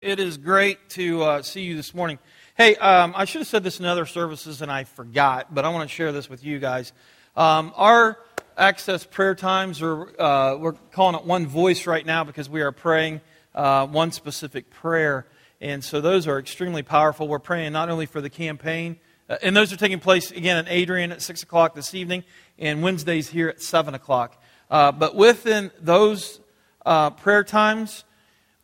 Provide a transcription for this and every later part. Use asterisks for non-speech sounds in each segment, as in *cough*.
It is great to uh, see you this morning. Hey, um, I should have said this in other services and I forgot, but I want to share this with you guys. Um, our access prayer times are, uh, we're calling it one voice right now because we are praying uh, one specific prayer. And so those are extremely powerful. We're praying not only for the campaign, uh, and those are taking place again in Adrian at 6 o'clock this evening, and Wednesdays here at 7 o'clock. Uh, but within those uh, prayer times,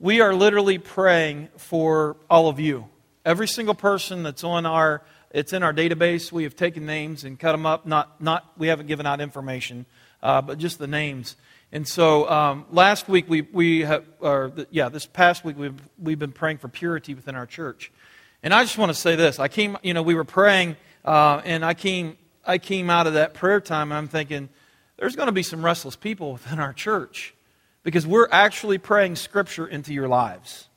we are literally praying for all of you. Every single person that's on our, it's in our database. We have taken names and cut them up. Not, not we haven't given out information, uh, but just the names. And so um, last week we, we have, or the, yeah, this past week we've, we've been praying for purity within our church. And I just want to say this. I came, you know, we were praying, uh, and I came, I came out of that prayer time, and I'm thinking, there's going to be some restless people within our church because we're actually praying Scripture into your lives.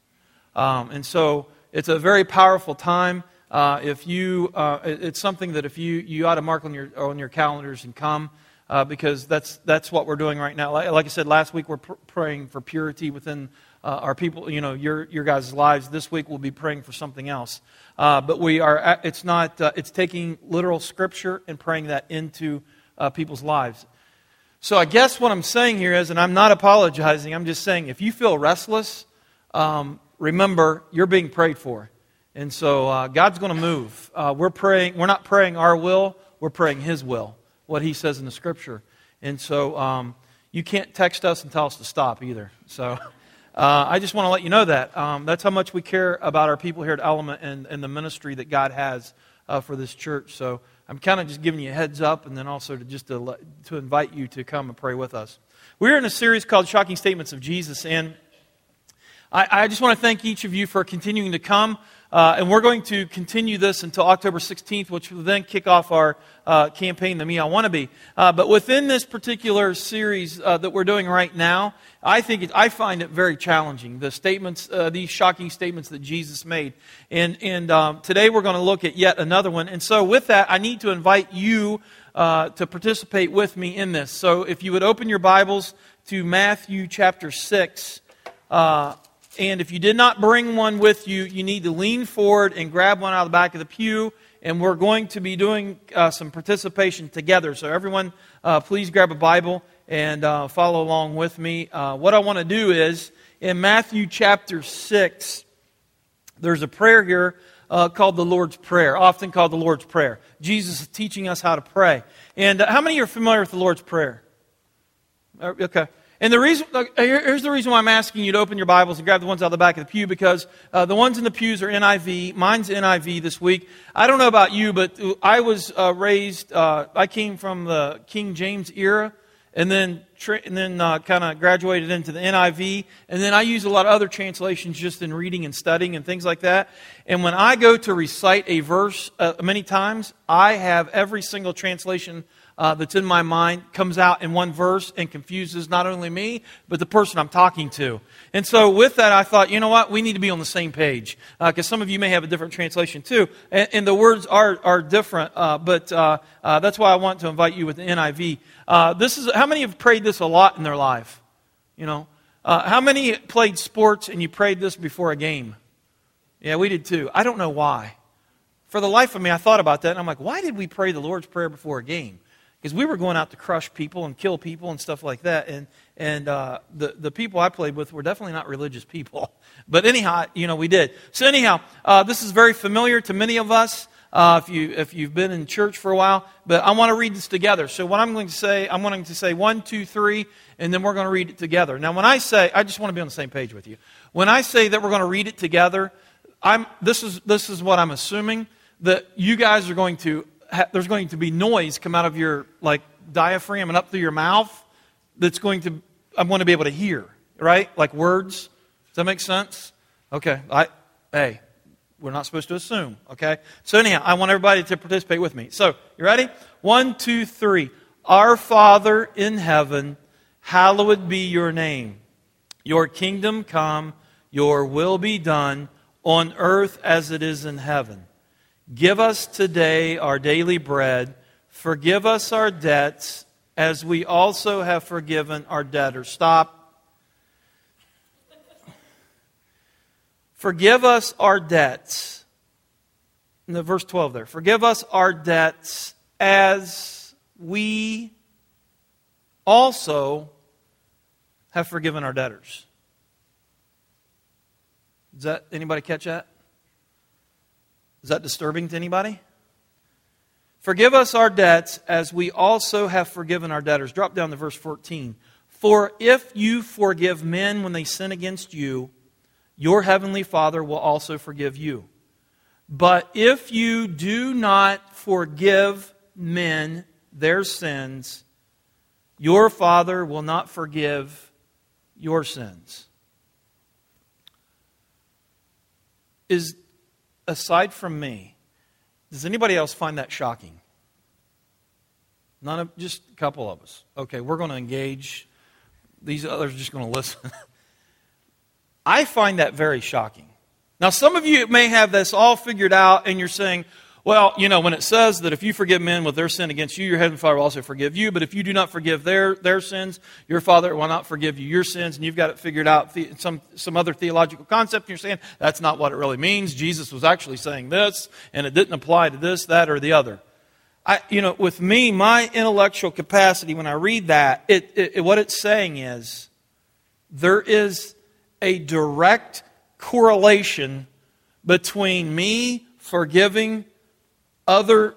Um, and so it's a very powerful time. Uh, if you, uh, it's something that if you, you ought to mark on your, on your calendars and come uh, because that's, that's what we're doing right now. Like, like I said, last week we're pr- praying for purity within uh, our people, you know, your, your guys' lives. This week we'll be praying for something else. Uh, but we are, it's not, uh, it's taking literal Scripture and praying that into people's lives. So I guess what I'm saying here is, and I'm not apologizing, I'm just saying if you feel restless, um, remember you're being prayed for. And so uh, God's going to move. Uh, we're praying, we're not praying our will, we're praying His will, what He says in the Scripture. And so um, you can't text us and tell us to stop either. So *laughs* uh, I just want to let you know that. Um, that's how much we care about our people here at Element and, and the ministry that God has uh, for this church. So I'm kind of just giving you a heads up and then also to just to, to invite you to come and pray with us. We're in a series called Shocking Statements of Jesus, and I, I just want to thank each of you for continuing to come. Uh, and we're going to continue this until October 16th, which will then kick off our uh, campaign, The Me I Want to Be. Uh, but within this particular series uh, that we're doing right now, I think it, I find it very challenging. The statements, uh, these shocking statements that Jesus made, and and um, today we're going to look at yet another one. And so, with that, I need to invite you uh, to participate with me in this. So, if you would open your Bibles to Matthew chapter six. And if you did not bring one with you, you need to lean forward and grab one out of the back of the pew. And we're going to be doing uh, some participation together. So, everyone, uh, please grab a Bible and uh, follow along with me. Uh, what I want to do is in Matthew chapter 6, there's a prayer here uh, called the Lord's Prayer, often called the Lord's Prayer. Jesus is teaching us how to pray. And uh, how many are familiar with the Lord's Prayer? Okay. And the reason, here's the reason why I'm asking you to open your Bibles and grab the ones out of the back of the pew because uh, the ones in the pews are NIV. Mine's NIV this week. I don't know about you, but I was uh, raised, uh, I came from the King James era and then, and then uh, kind of graduated into the NIV. And then I use a lot of other translations just in reading and studying and things like that. And when I go to recite a verse uh, many times, I have every single translation uh, that's in my mind comes out in one verse and confuses not only me, but the person I'm talking to. And so, with that, I thought, you know what? We need to be on the same page. Because uh, some of you may have a different translation too. And, and the words are, are different. Uh, but uh, uh, that's why I want to invite you with the NIV. Uh, this is, how many have prayed this a lot in their life? You know? how many played sports and you prayed this before a game? Yeah, we did too. I don't know why. For the life of me, I thought about that and I'm like, why did we pray the Lord's Prayer before a game? Because we were going out to crush people and kill people and stuff like that. And and uh, the the people I played with were definitely not religious people. *laughs* But anyhow, you know, we did. So anyhow, uh, this is very familiar to many of us. Uh, if you if you've been in church for a while, but I want to read this together. So what I'm going to say, I'm going to say one, two, three, and then we're going to read it together. Now, when I say, I just want to be on the same page with you. When I say that we're going to read it together, I'm this is this is what I'm assuming that you guys are going to there's going to be noise come out of your like diaphragm and up through your mouth that's going to I'm going to be able to hear, right? Like words. Does that make sense? Okay. I hey, we're not supposed to assume, okay? So anyhow, I want everybody to participate with me. So, you ready? One, two, three. Our Father in heaven, hallowed be your name. Your kingdom come, your will be done on earth as it is in heaven. Give us today our daily bread. Forgive us our debts as we also have forgiven our debtors. Stop. Forgive us our debts. In the verse 12 there. Forgive us our debts as we also have forgiven our debtors. Does that anybody catch that? Is that disturbing to anybody? Forgive us our debts as we also have forgiven our debtors. Drop down to verse 14. For if you forgive men when they sin against you, your heavenly Father will also forgive you. But if you do not forgive men their sins, your Father will not forgive your sins. Is, aside from me, does anybody else find that shocking? None of, just a couple of us. Okay, we're going to engage. These others are just going to listen. *laughs* I find that very shocking. Now, some of you may have this all figured out, and you're saying, well, you know, when it says that if you forgive men with their sin against you, your heavenly Father will also forgive you. But if you do not forgive their, their sins, your Father will not forgive you your sins. And you've got it figured out, some, some other theological concept. And you're saying that's not what it really means. Jesus was actually saying this, and it didn't apply to this, that, or the other. I, you know, with me, my intellectual capacity, when I read that, it, it, what it's saying is there is a direct correlation between me forgiving other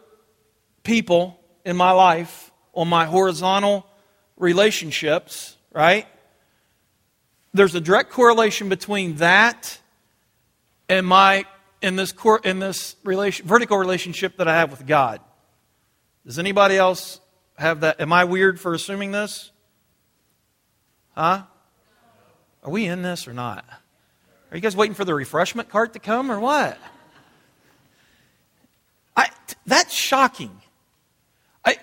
people in my life on my horizontal relationships, right? There's a direct correlation between that and my in this in this relation, vertical relationship that I have with God. Does anybody else have that? Am I weird for assuming this? Huh? Are we in this or not? Are you guys waiting for the refreshment cart to come or what? That's shocking. I,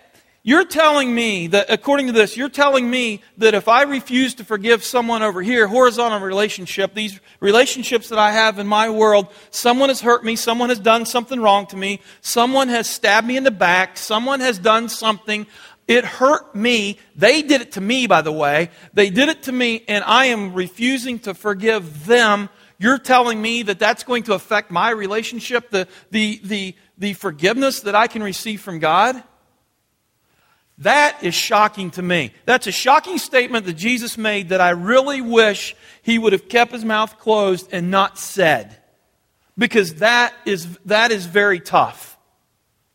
you're telling me that, according to this, you're telling me that if I refuse to forgive someone over here, horizontal relationship, these relationships that I have in my world, someone has hurt me, someone has done something wrong to me, someone has stabbed me in the back, someone has done something, it hurt me. They did it to me, by the way. They did it to me, and I am refusing to forgive them. You're telling me that that's going to affect my relationship, the, the, the, the forgiveness that I can receive from God? That is shocking to me. That's a shocking statement that Jesus made that I really wish he would have kept his mouth closed and not said. Because that is, that is very tough.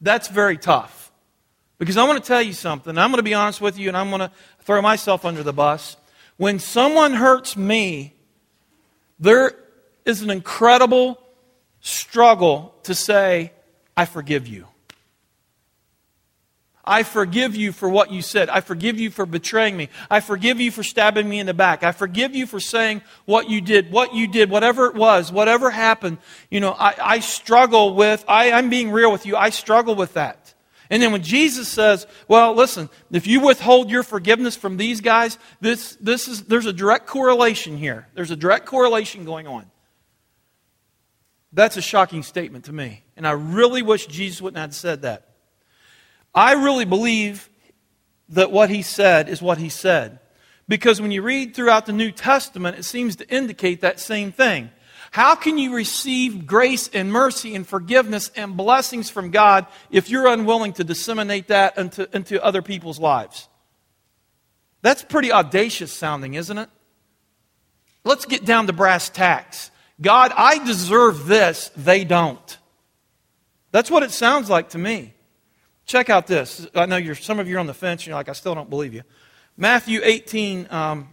That's very tough. Because I want to tell you something. I'm going to be honest with you and I'm going to throw myself under the bus. When someone hurts me, there is an incredible struggle to say, I forgive you. I forgive you for what you said. I forgive you for betraying me. I forgive you for stabbing me in the back. I forgive you for saying what you did, what you did, whatever it was, whatever happened. You know, I, I struggle with, I, I'm being real with you, I struggle with that. And then when Jesus says, well, listen, if you withhold your forgiveness from these guys, this, this is, there's a direct correlation here. There's a direct correlation going on. That's a shocking statement to me. And I really wish Jesus wouldn't have said that. I really believe that what he said is what he said. Because when you read throughout the New Testament, it seems to indicate that same thing. How can you receive grace and mercy and forgiveness and blessings from God if you're unwilling to disseminate that into, into other people's lives? That's pretty audacious sounding, isn't it? Let's get down to brass tacks. God, I deserve this, they don't. That's what it sounds like to me. Check out this. I know you're, some of you are on the fence. You're like, I still don't believe you. Matthew 18. Um,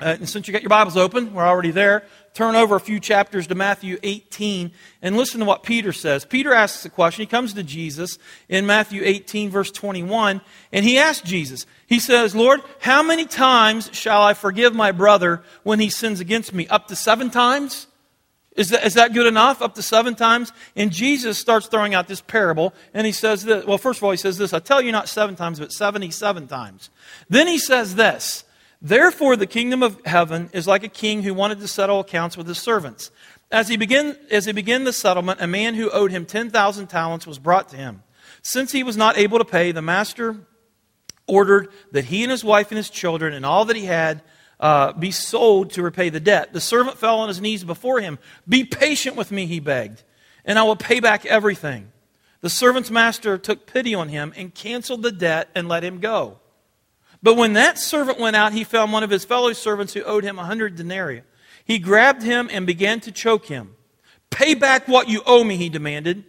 uh, and since you got your Bibles open, we're already there. Turn over a few chapters to Matthew 18 and listen to what Peter says. Peter asks a question. He comes to Jesus in Matthew 18, verse 21, and he asks Jesus, he says, Lord, how many times shall I forgive my brother when he sins against me? Up to seven times? Is that, is that good enough? Up to seven times? And Jesus starts throwing out this parable, and he says this. Well, first of all, he says this I tell you not seven times, but 77 times. Then he says this Therefore, the kingdom of heaven is like a king who wanted to settle accounts with his servants. As he began, as he began the settlement, a man who owed him 10,000 talents was brought to him. Since he was not able to pay, the master ordered that he and his wife and his children and all that he had uh, be sold to repay the debt. The servant fell on his knees before him. Be patient with me, he begged, and I will pay back everything. The servant's master took pity on him and canceled the debt and let him go. But when that servant went out, he found one of his fellow servants who owed him a hundred denarii. He grabbed him and began to choke him. Pay back what you owe me, he demanded.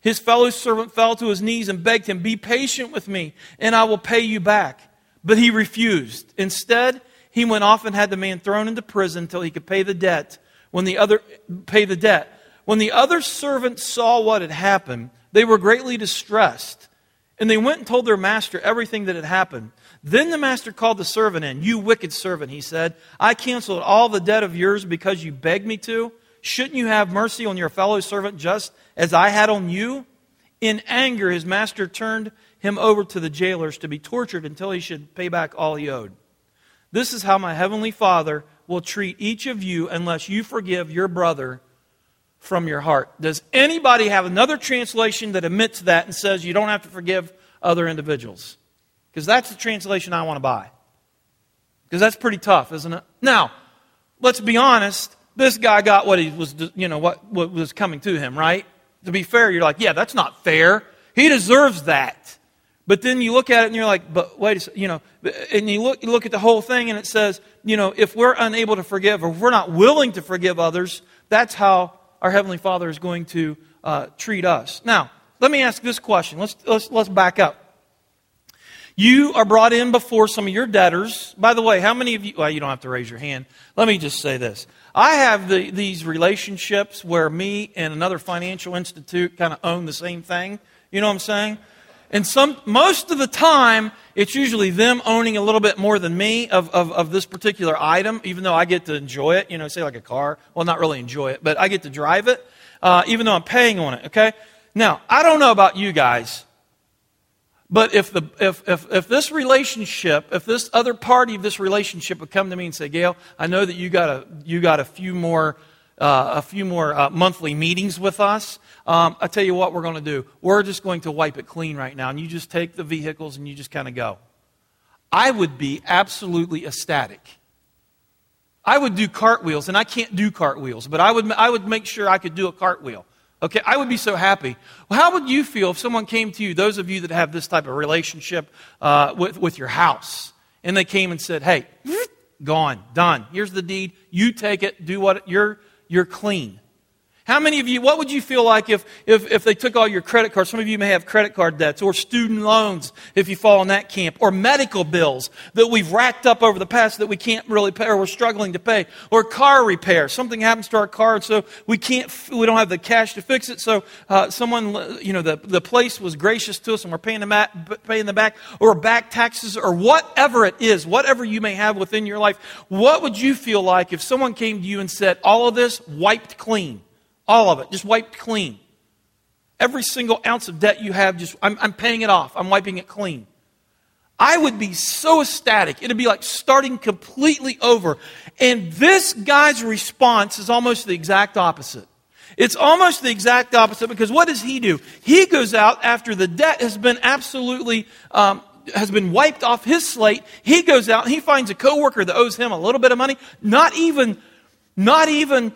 His fellow servant fell to his knees and begged him, Be patient with me, and I will pay you back. But he refused. Instead, he went off and had the man thrown into prison until he could pay the debt. When the other pay the debt. When the other servants saw what had happened, they were greatly distressed. And they went and told their master everything that had happened. Then the master called the servant in. You wicked servant, he said. I canceled all the debt of yours because you begged me to. Shouldn't you have mercy on your fellow servant just as I had on you? In anger, his master turned him over to the jailers to be tortured until he should pay back all he owed. This is how my heavenly Father will treat each of you unless you forgive your brother from your heart. Does anybody have another translation that admits that and says you don't have to forgive other individuals? Because that's the translation I want to buy. Because that's pretty tough, isn't it? Now, let's be honest. This guy got what he was, you know, what, what was coming to him, right? To be fair, you're like, yeah, that's not fair. He deserves that. But then you look at it and you're like, but wait a second, you know, and you look, you look at the whole thing and it says, you know, if we're unable to forgive or if we're not willing to forgive others, that's how our Heavenly Father is going to uh, treat us. Now, let me ask this question. Let's, let's, let's back up. You are brought in before some of your debtors. By the way, how many of you, well, you don't have to raise your hand. Let me just say this. I have the, these relationships where me and another financial institute kind of own the same thing. You know what I'm saying? And some, most of the time, it's usually them owning a little bit more than me of, of, of, this particular item, even though I get to enjoy it, you know, say like a car. Well, not really enjoy it, but I get to drive it, uh, even though I'm paying on it, okay? Now, I don't know about you guys, but if, the, if, if, if this relationship, if this other party of this relationship would come to me and say, Gail, I know that you got a, you got a few more, uh, a few more uh, monthly meetings with us, um, I tell you what we're going to do. We're just going to wipe it clean right now. And you just take the vehicles and you just kind of go. I would be absolutely ecstatic. I would do cartwheels, and I can't do cartwheels, but I would, I would make sure I could do a cartwheel. Okay, I would be so happy. Well, how would you feel if someone came to you, those of you that have this type of relationship uh, with, with your house, and they came and said, hey, *sniffs* gone, done. Here's the deed. You take it, do what you're, you're clean. How many of you, what would you feel like if, if, if they took all your credit cards? Some of you may have credit card debts or student loans if you fall in that camp, or medical bills that we've racked up over the past that we can't really pay or we're struggling to pay, or car repair. Something happens to our car and so we can't, we don't have the cash to fix it. So uh, someone, you know, the, the place was gracious to us and we're paying the, back, paying the back, or back taxes, or whatever it is, whatever you may have within your life. What would you feel like if someone came to you and said, all of this wiped clean? All of it, just wiped clean. Every single ounce of debt you have, just I'm, I'm paying it off. I'm wiping it clean. I would be so ecstatic. It'd be like starting completely over. And this guy's response is almost the exact opposite. It's almost the exact opposite because what does he do? He goes out after the debt has been absolutely um, has been wiped off his slate. He goes out and he finds a coworker that owes him a little bit of money, not even, not even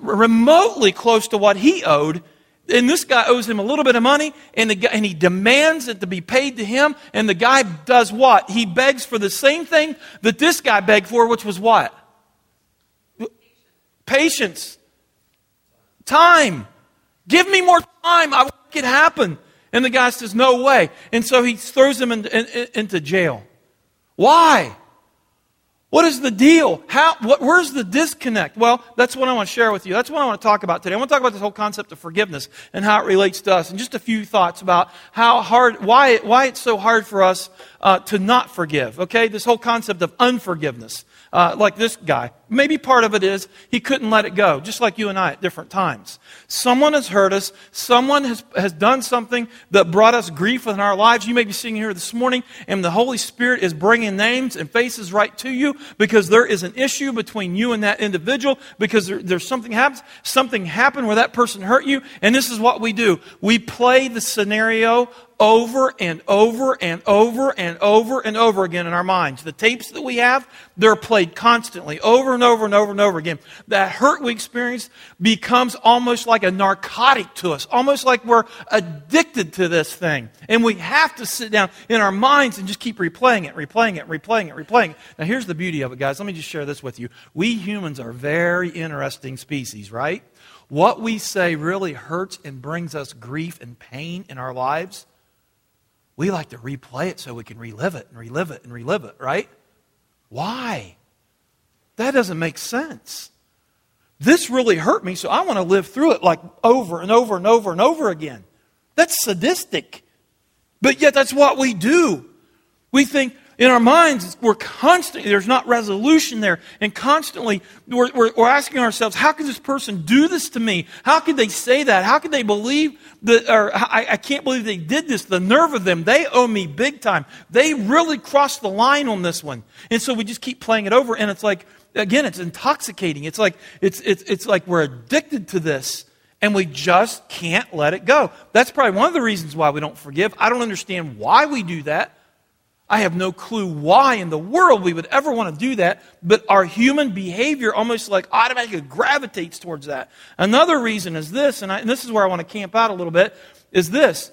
remotely close to what he owed. And this guy owes him a little bit of money, and, the guy, and he demands it to be paid to him. And the guy does what? He begs for the same thing that this guy begged for, which was what? Patience. Time. Give me more time. I make it happen. And the guy says, No way. And so he throws him in, in, into jail. Why? What is the deal? How, what, where's the disconnect? Well, that's what I want to share with you. That's what I want to talk about today. I want to talk about this whole concept of forgiveness and how it relates to us, and just a few thoughts about how hard, why, why it's so hard for us uh, to not forgive. Okay, this whole concept of unforgiveness, uh, like this guy. Maybe part of it is he couldn't let it go, just like you and I at different times. Someone has hurt us. Someone has, has done something that brought us grief in our lives. You may be sitting here this morning and the Holy Spirit is bringing names and faces right to you because there is an issue between you and that individual because there, there's something happens. Something happened where that person hurt you. And this is what we do. We play the scenario over and over and over and over and over again in our minds. The tapes that we have, they're played constantly over and over and over and over again. That hurt we experience becomes almost like a narcotic to us, almost like we're addicted to this thing. And we have to sit down in our minds and just keep replaying it, replaying it, replaying it, replaying it. Now, here's the beauty of it, guys. Let me just share this with you. We humans are very interesting species, right? What we say really hurts and brings us grief and pain in our lives we like to replay it so we can relive it and relive it and relive it, right? Why? That doesn't make sense. This really hurt me, so I want to live through it like over and over and over and over again. That's sadistic. But yet, that's what we do. We think, in our minds, we're constantly, there's not resolution there. And constantly, we're, we're, we're, asking ourselves, how could this person do this to me? How could they say that? How could they believe that, or I, I can't believe they did this? The nerve of them. They owe me big time. They really crossed the line on this one. And so we just keep playing it over. And it's like, again, it's intoxicating. It's like, it's, it's, it's like we're addicted to this and we just can't let it go. That's probably one of the reasons why we don't forgive. I don't understand why we do that. I have no clue why in the world we would ever want to do that, but our human behavior almost like automatically gravitates towards that. Another reason is this, and, I, and this is where I want to camp out a little bit, is this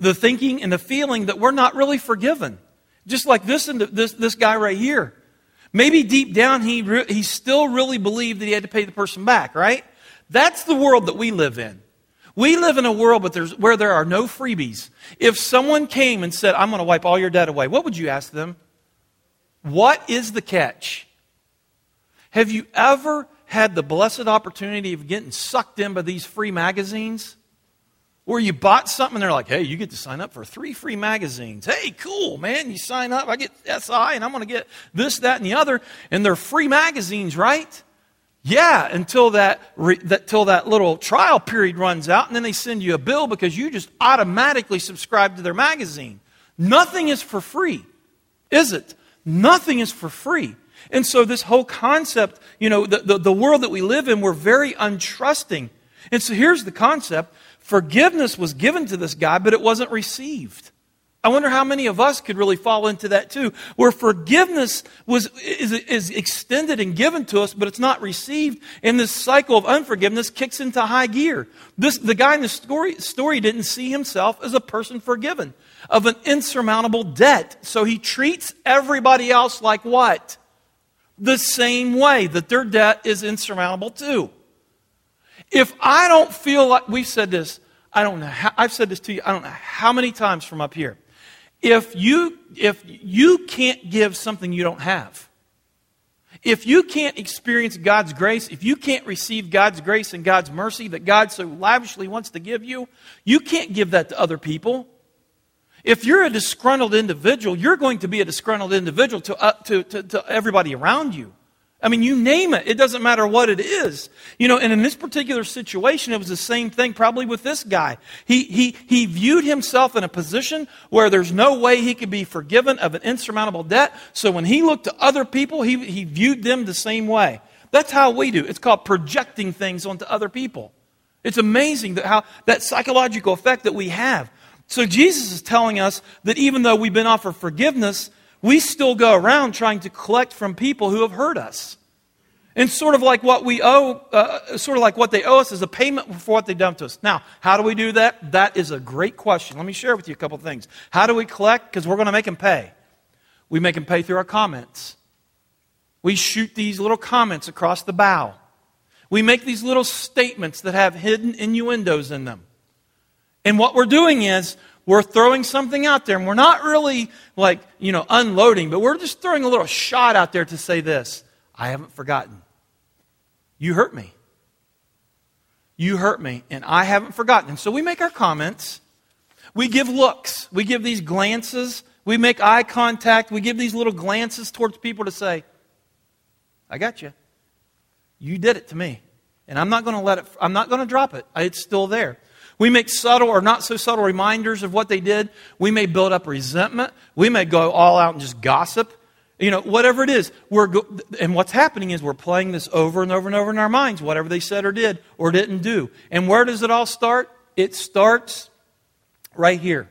the thinking and the feeling that we're not really forgiven. Just like this, this, this guy right here. Maybe deep down he, re- he still really believed that he had to pay the person back, right? That's the world that we live in. We live in a world where there are no freebies. If someone came and said, I'm going to wipe all your debt away, what would you ask them? What is the catch? Have you ever had the blessed opportunity of getting sucked in by these free magazines? Where you bought something and they're like, hey, you get to sign up for three free magazines. Hey, cool, man. You sign up, I get SI, and I'm going to get this, that, and the other. And they're free magazines, right? Yeah, until that, that, till that little trial period runs out, and then they send you a bill because you just automatically subscribe to their magazine. Nothing is for free, is it? Nothing is for free. And so, this whole concept, you know, the, the, the world that we live in, we're very untrusting. And so, here's the concept forgiveness was given to this guy, but it wasn't received. I wonder how many of us could really fall into that too, where forgiveness was, is, is extended and given to us, but it's not received, and this cycle of unforgiveness kicks into high gear. This, the guy in the story, story didn't see himself as a person forgiven of an insurmountable debt, so he treats everybody else like what? The same way that their debt is insurmountable too. If I don't feel like, we've said this, I don't know, how, I've said this to you, I don't know how many times from up here if you, if you can't give something you don't have, if you can't experience God's grace, if you can't receive God's grace and God's mercy that God so lavishly wants to give you, you can't give that to other people. If you're a disgruntled individual, you're going to be a disgruntled individual to, uh, to, to, to everybody around you. I mean, you name it. It doesn't matter what it is. You know, and in this particular situation, it was the same thing probably with this guy. He, he, he viewed himself in a position where there's no way he could be forgiven of an insurmountable debt. So when he looked to other people, he, he viewed them the same way. That's how we do. It's called projecting things onto other people. It's amazing that how that psychological effect that we have. So Jesus is telling us that even though we've been offered forgiveness, we still go around trying to collect from people who have hurt us. And sort of like what we owe, uh, sort of like what they owe us is a payment for what they've done to us. Now, how do we do that? That is a great question. Let me share with you a couple things. How do we collect? Because we're going to make them pay. We make them pay through our comments. We shoot these little comments across the bow. We make these little statements that have hidden innuendos in them. And what we're doing is we're throwing something out there and we're not really like, you know, unloading, but we're just throwing a little shot out there to say this I haven't forgotten. You hurt me. You hurt me, and I haven't forgotten. And so we make our comments. We give looks. We give these glances. We make eye contact. We give these little glances towards people to say, I got you. You did it to me. And I'm not going to let it, I'm not going to drop it. It's still there. We make subtle or not so subtle reminders of what they did. We may build up resentment. We may go all out and just gossip. You know, whatever it is, we're go- and what's happening is we're playing this over and over and over in our minds, whatever they said or did or didn't do. And where does it all start? It starts right here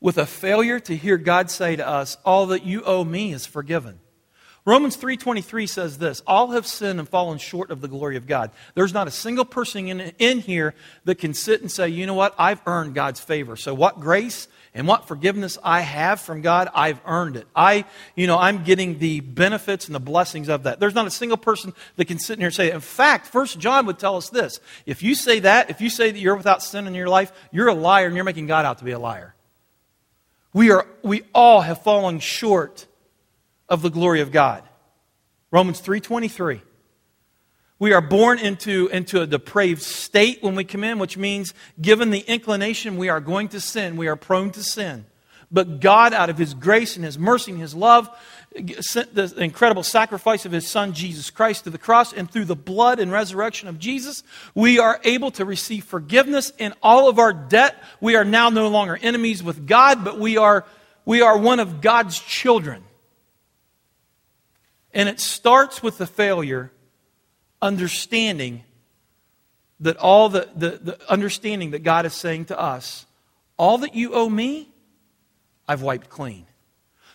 with a failure to hear God say to us, All that you owe me is forgiven. Romans 3:23 says this, all have sinned and fallen short of the glory of God. There's not a single person in, in here that can sit and say, "You know what? I've earned God's favor." So what grace and what forgiveness I have from God, I've earned it. I, you know, I'm getting the benefits and the blessings of that. There's not a single person that can sit in here and say, in fact, First John would tell us this. If you say that, if you say that you're without sin in your life, you're a liar and you're making God out to be a liar. We are we all have fallen short of the glory of God. Romans 3:23. We are born into, into a depraved state when we come in, which means, given the inclination, we are going to sin. We are prone to sin. But God, out of His grace and His mercy and His love, sent the incredible sacrifice of His Son, Jesus Christ, to the cross. And through the blood and resurrection of Jesus, we are able to receive forgiveness in all of our debt. We are now no longer enemies with God, but we are, we are one of God's children. And it starts with the failure, understanding that all the, the, the, understanding that God is saying to us, all that you owe me, I've wiped clean.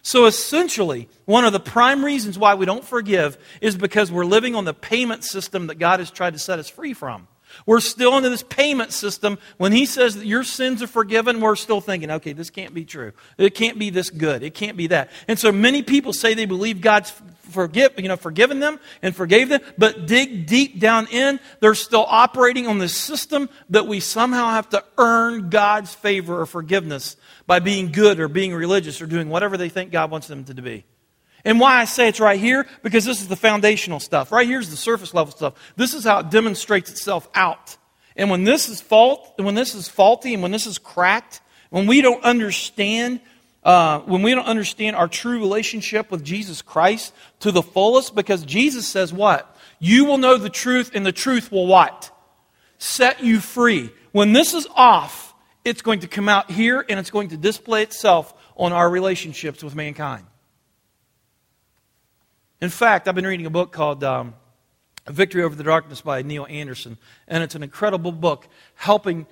So essentially, one of the prime reasons why we don't forgive is because we're living on the payment system that God has tried to set us free from. We're still into this payment system. When he says that your sins are forgiven, we're still thinking, okay, this can't be true. It can't be this good. It can't be that. And so many people say they believe God's forgive, you know, forgiven them and forgave them, but dig deep down in, they're still operating on this system that we somehow have to earn God's favor or forgiveness by being good or being religious or doing whatever they think God wants them to be. And why I say it's right here, because this is the foundational stuff. Right here's the surface level stuff. This is how it demonstrates itself out. And when this is fault, when this is faulty, and when this is cracked, when we don't understand, uh, when we don't understand our true relationship with Jesus Christ to the fullest, because Jesus says what? You will know the truth, and the truth will what? Set you free. When this is off, it's going to come out here, and it's going to display itself on our relationships with mankind. In fact, I've been reading a book called um, Victory Over the Darkness by Neil Anderson, and it's an incredible book helping,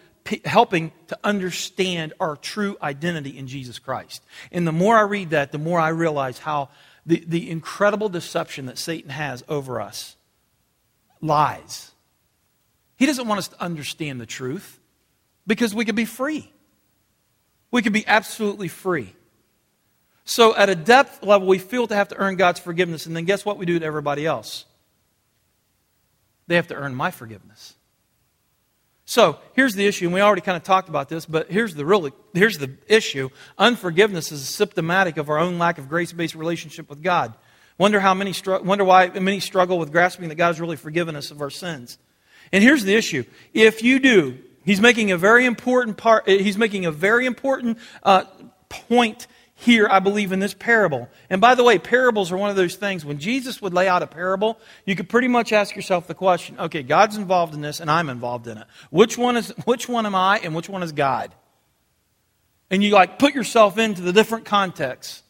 helping to understand our true identity in Jesus Christ. And the more I read that, the more I realize how the, the incredible deception that Satan has over us lies. He doesn't want us to understand the truth because we could be free. We could be absolutely free. So, at a depth level, we feel to have to earn God's forgiveness. And then guess what we do to everybody else? They have to earn my forgiveness. So, here's the issue, and we already kind of talked about this, but here's the really here's the issue. Unforgiveness is symptomatic of our own lack of grace-based relationship with God. Wonder how many wonder why many struggle with grasping that God has really forgiven us of our sins. And here's the issue: if you do, He's making a very important part. He's making a very important uh, point here, I believe, in this parable. And by the way, parables are one of those things. When Jesus would lay out a parable, you could pretty much ask yourself the question okay, God's involved in this, and I'm involved in it. Which one, is, which one am I, and which one is God? And you like put yourself into the different contexts.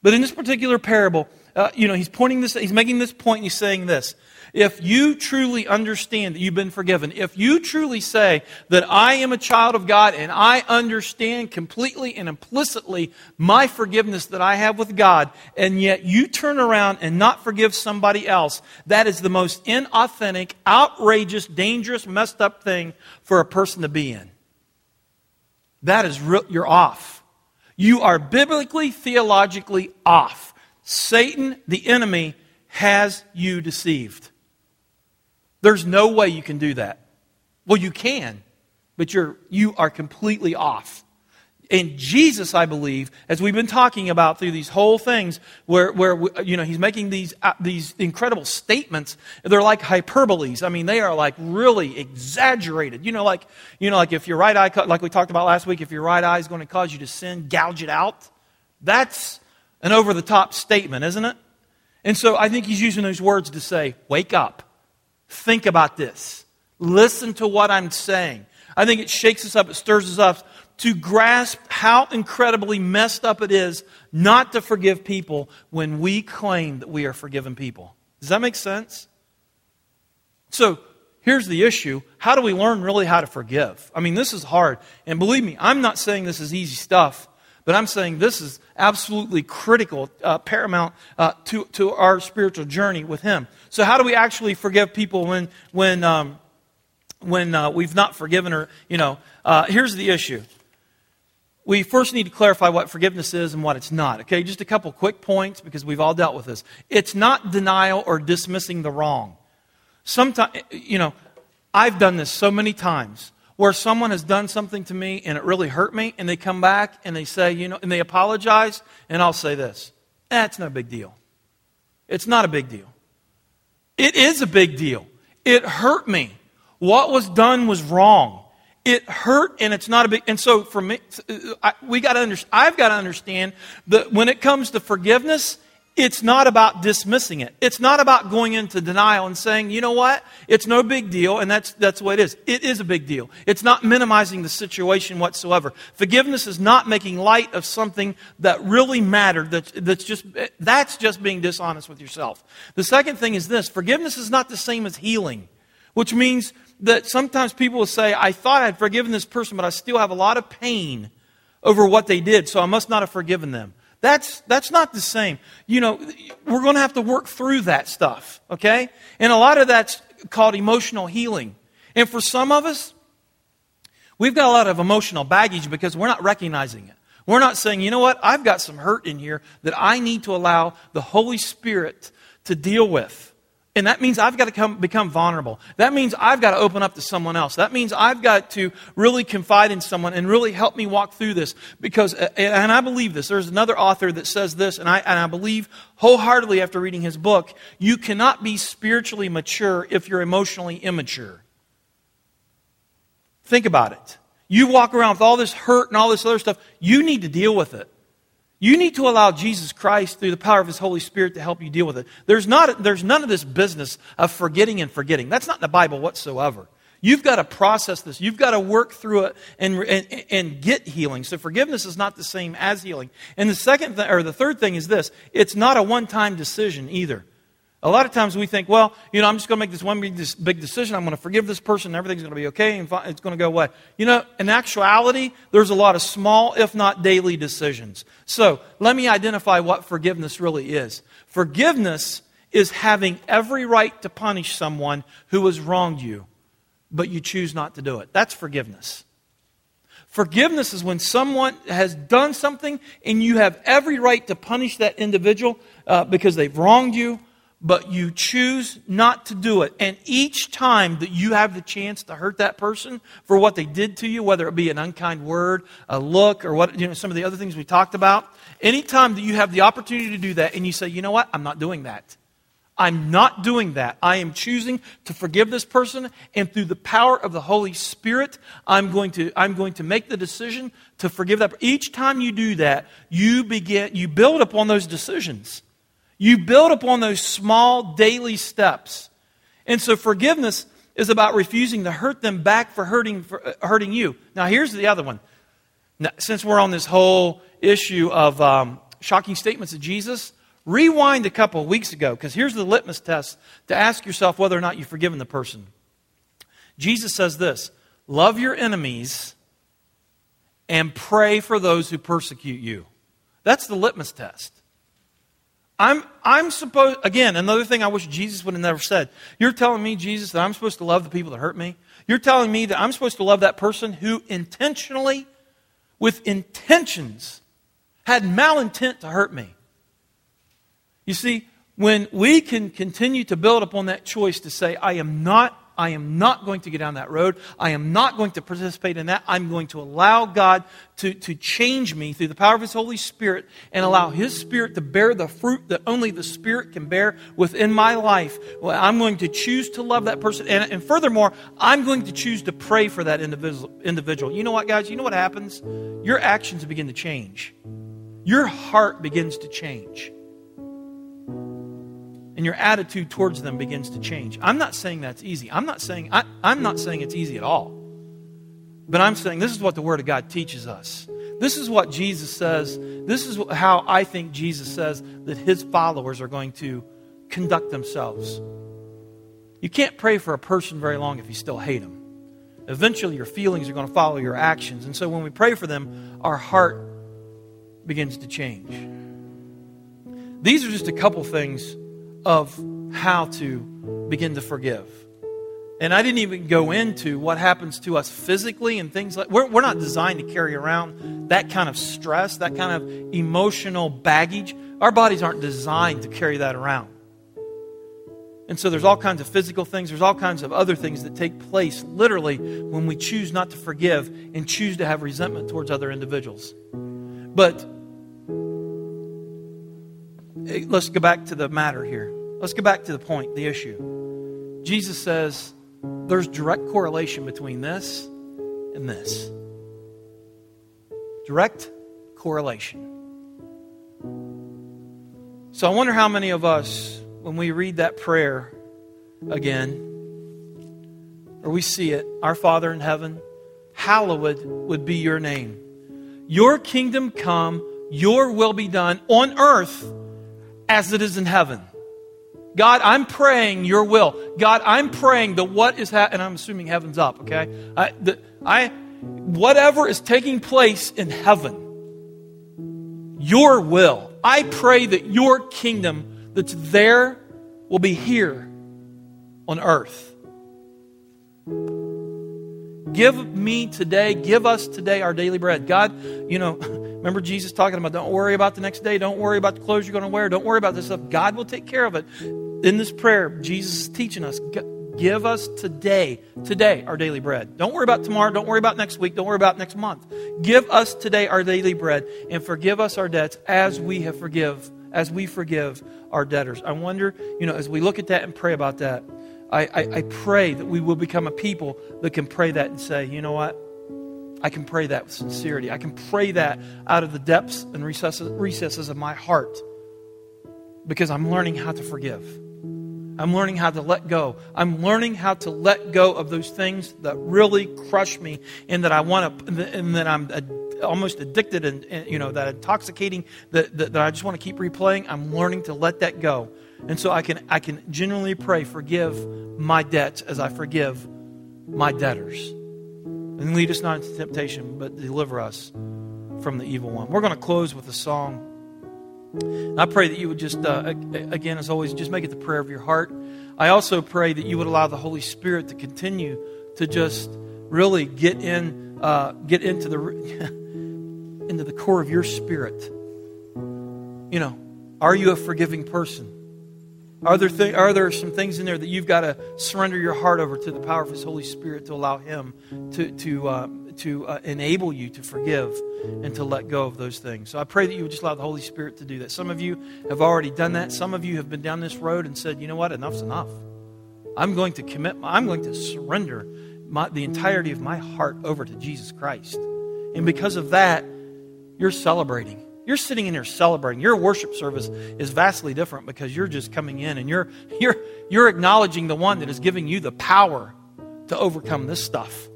But in this particular parable, uh, you know, he's pointing this, he's making this point, and he's saying this if you truly understand that you've been forgiven, if you truly say that I am a child of God and I understand completely and implicitly my forgiveness that I have with God, and yet you turn around and not forgive somebody else, that is the most inauthentic, outrageous, dangerous, messed up thing for a person to be in. That is, real, you're off. You are biblically, theologically off. Satan, the enemy, has you deceived. There's no way you can do that. Well, you can, but you're, you are completely off. And Jesus, I believe, as we've been talking about through these whole things, where, where you know, he's making these, uh, these incredible statements, they're like hyperboles. I mean, they are like really exaggerated. You know, like, you know, like if your right eye, like we talked about last week, if your right eye is going to cause you to sin, gouge it out. That's an over the top statement, isn't it? And so I think he's using those words to say, wake up, think about this, listen to what I'm saying. I think it shakes us up, it stirs us up to grasp how incredibly messed up it is not to forgive people when we claim that we are forgiven people. Does that make sense? So, here's the issue how do we learn really how to forgive? I mean, this is hard. And believe me, I'm not saying this is easy stuff, but I'm saying this is absolutely critical, uh, paramount uh, to, to our spiritual journey with Him. So, how do we actually forgive people when, when, um, when uh, we've not forgiven or, you know, uh, here's the issue we first need to clarify what forgiveness is and what it's not. Okay, just a couple quick points because we've all dealt with this. It's not denial or dismissing the wrong. Sometimes, you know, I've done this so many times where someone has done something to me and it really hurt me, and they come back and they say, you know, and they apologize, and I'll say this that's eh, no big deal. It's not a big deal. It is a big deal. It hurt me. What was done was wrong it hurt and it's not a big and so for me I, we got to understand i've got to understand that when it comes to forgiveness it's not about dismissing it. It's not about going into denial and saying you know what? It's no big deal and that's that's what it is. It is a big deal. It's not minimizing the situation whatsoever. Forgiveness is not making light of something that really mattered that, that's just that's just being dishonest with yourself. The second thing is this. Forgiveness is not the same as healing which means that sometimes people will say, I thought I'd forgiven this person, but I still have a lot of pain over what they did, so I must not have forgiven them. That's, that's not the same. You know, we're going to have to work through that stuff, okay? And a lot of that's called emotional healing. And for some of us, we've got a lot of emotional baggage because we're not recognizing it. We're not saying, you know what, I've got some hurt in here that I need to allow the Holy Spirit to deal with. And that means I've got to come, become vulnerable. That means I've got to open up to someone else. That means I've got to really confide in someone and really help me walk through this. Because, uh, and I believe this. There's another author that says this, and I, and I believe wholeheartedly after reading his book, you cannot be spiritually mature if you're emotionally immature. Think about it. You walk around with all this hurt and all this other stuff, you need to deal with it. You need to allow Jesus Christ, through the power of His Holy Spirit, to help you deal with it. There's, not, there's none of this business of forgetting and forgetting. That's not in the Bible whatsoever. You've got to process this. You've got to work through it and, and, and get healing. So forgiveness is not the same as healing. And the second th- or the third thing is this: it's not a one-time decision either. A lot of times we think, well, you know, I'm just going to make this one big, this big decision. I'm going to forgive this person, and everything's going to be okay, and it's going to go away. You know, in actuality, there's a lot of small, if not daily, decisions. So let me identify what forgiveness really is. Forgiveness is having every right to punish someone who has wronged you, but you choose not to do it. That's forgiveness. Forgiveness is when someone has done something and you have every right to punish that individual uh, because they've wronged you but you choose not to do it. And each time that you have the chance to hurt that person for what they did to you, whether it be an unkind word, a look, or what, you know, some of the other things we talked about, anytime that you have the opportunity to do that and you say, you know what, I'm not doing that. I'm not doing that. I am choosing to forgive this person, and through the power of the Holy Spirit, I'm going to, I'm going to make the decision to forgive that. Each time you do that, you begin, you build upon those decisions. You build upon those small daily steps. And so forgiveness is about refusing to hurt them back for hurting, for, uh, hurting you. Now, here's the other one. Now, since we're on this whole issue of um, shocking statements of Jesus, rewind a couple of weeks ago, because here's the litmus test to ask yourself whether or not you've forgiven the person. Jesus says this Love your enemies and pray for those who persecute you. That's the litmus test. I'm, I'm supposed, again, another thing I wish Jesus would have never said. You're telling me, Jesus, that I'm supposed to love the people that hurt me? You're telling me that I'm supposed to love that person who intentionally, with intentions, had malintent to hurt me? You see, when we can continue to build upon that choice to say, I am not I am not going to get down that road. I am not going to participate in that. I'm going to allow God to, to change me through the power of His Holy Spirit and allow His Spirit to bear the fruit that only the Spirit can bear within my life. Well, I'm going to choose to love that person. And, and furthermore, I'm going to choose to pray for that individual. You know what, guys? You know what happens? Your actions begin to change, your heart begins to change. And your attitude towards them begins to change. I'm not saying that's easy. I'm not saying I, I'm not saying it's easy at all. But I'm saying this is what the Word of God teaches us. This is what Jesus says. This is how I think Jesus says that his followers are going to conduct themselves. You can't pray for a person very long if you still hate them. Eventually, your feelings are going to follow your actions. And so when we pray for them, our heart begins to change. These are just a couple things of how to begin to forgive. And I didn't even go into what happens to us physically and things like we're, we're not designed to carry around that kind of stress, that kind of emotional baggage. Our bodies aren't designed to carry that around. And so there's all kinds of physical things, there's all kinds of other things that take place literally when we choose not to forgive and choose to have resentment towards other individuals. But let's go back to the matter here. Let's go back to the point, the issue. Jesus says there's direct correlation between this and this. Direct correlation. So I wonder how many of us, when we read that prayer again, or we see it, Our Father in heaven, hallowed would be your name. Your kingdom come, your will be done on earth as it is in heaven. God, I'm praying your will. God, I'm praying that what is happening, and I'm assuming heaven's up, okay? I, the, I, whatever is taking place in heaven, your will. I pray that your kingdom that's there will be here on earth. Give me today, give us today our daily bread. God, you know, *laughs* remember Jesus talking about don't worry about the next day, don't worry about the clothes you're going to wear, don't worry about this stuff. God will take care of it in this prayer, Jesus is teaching us give us today, today, our daily bread. Don't worry about tomorrow. Don't worry about next week. Don't worry about next month. Give us today our daily bread and forgive us our debts as we have forgive, as we forgive our debtors. I wonder, you know, as we look at that and pray about that, I, I, I pray that we will become a people that can pray that and say, you know what? I can pray that with sincerity. I can pray that out of the depths and recesses, recesses of my heart because I'm learning how to forgive. I'm learning how to let go. I'm learning how to let go of those things that really crush me and that I want to, and that I'm almost addicted and, and you know, that intoxicating, that, that, that I just want to keep replaying. I'm learning to let that go. And so I can, I can genuinely pray, forgive my debts as I forgive my debtors. And lead us not into temptation, but deliver us from the evil one. We're going to close with a song. I pray that you would just, uh, again, as always, just make it the prayer of your heart. I also pray that you would allow the Holy Spirit to continue to just really get in, uh, get into the *laughs* into the core of your spirit. You know, are you a forgiving person? Are there, th- are there some things in there that you've got to surrender your heart over to the power of His Holy Spirit to allow Him to, to, uh, to uh, enable you to forgive and to let go of those things. So I pray that you would just allow the Holy Spirit to do that. Some of you have already done that. Some of you have been down this road and said, you know what, enough's enough. I'm going to commit, I'm going to surrender my, the entirety of my heart over to Jesus Christ. And because of that, you're celebrating. You're sitting in here celebrating. Your worship service is vastly different because you're just coming in and you're, you're, you're acknowledging the one that is giving you the power to overcome this stuff.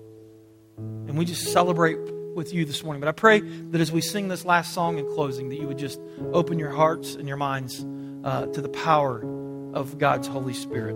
And we just celebrate with you this morning. But I pray that as we sing this last song in closing, that you would just open your hearts and your minds uh, to the power of God's Holy Spirit.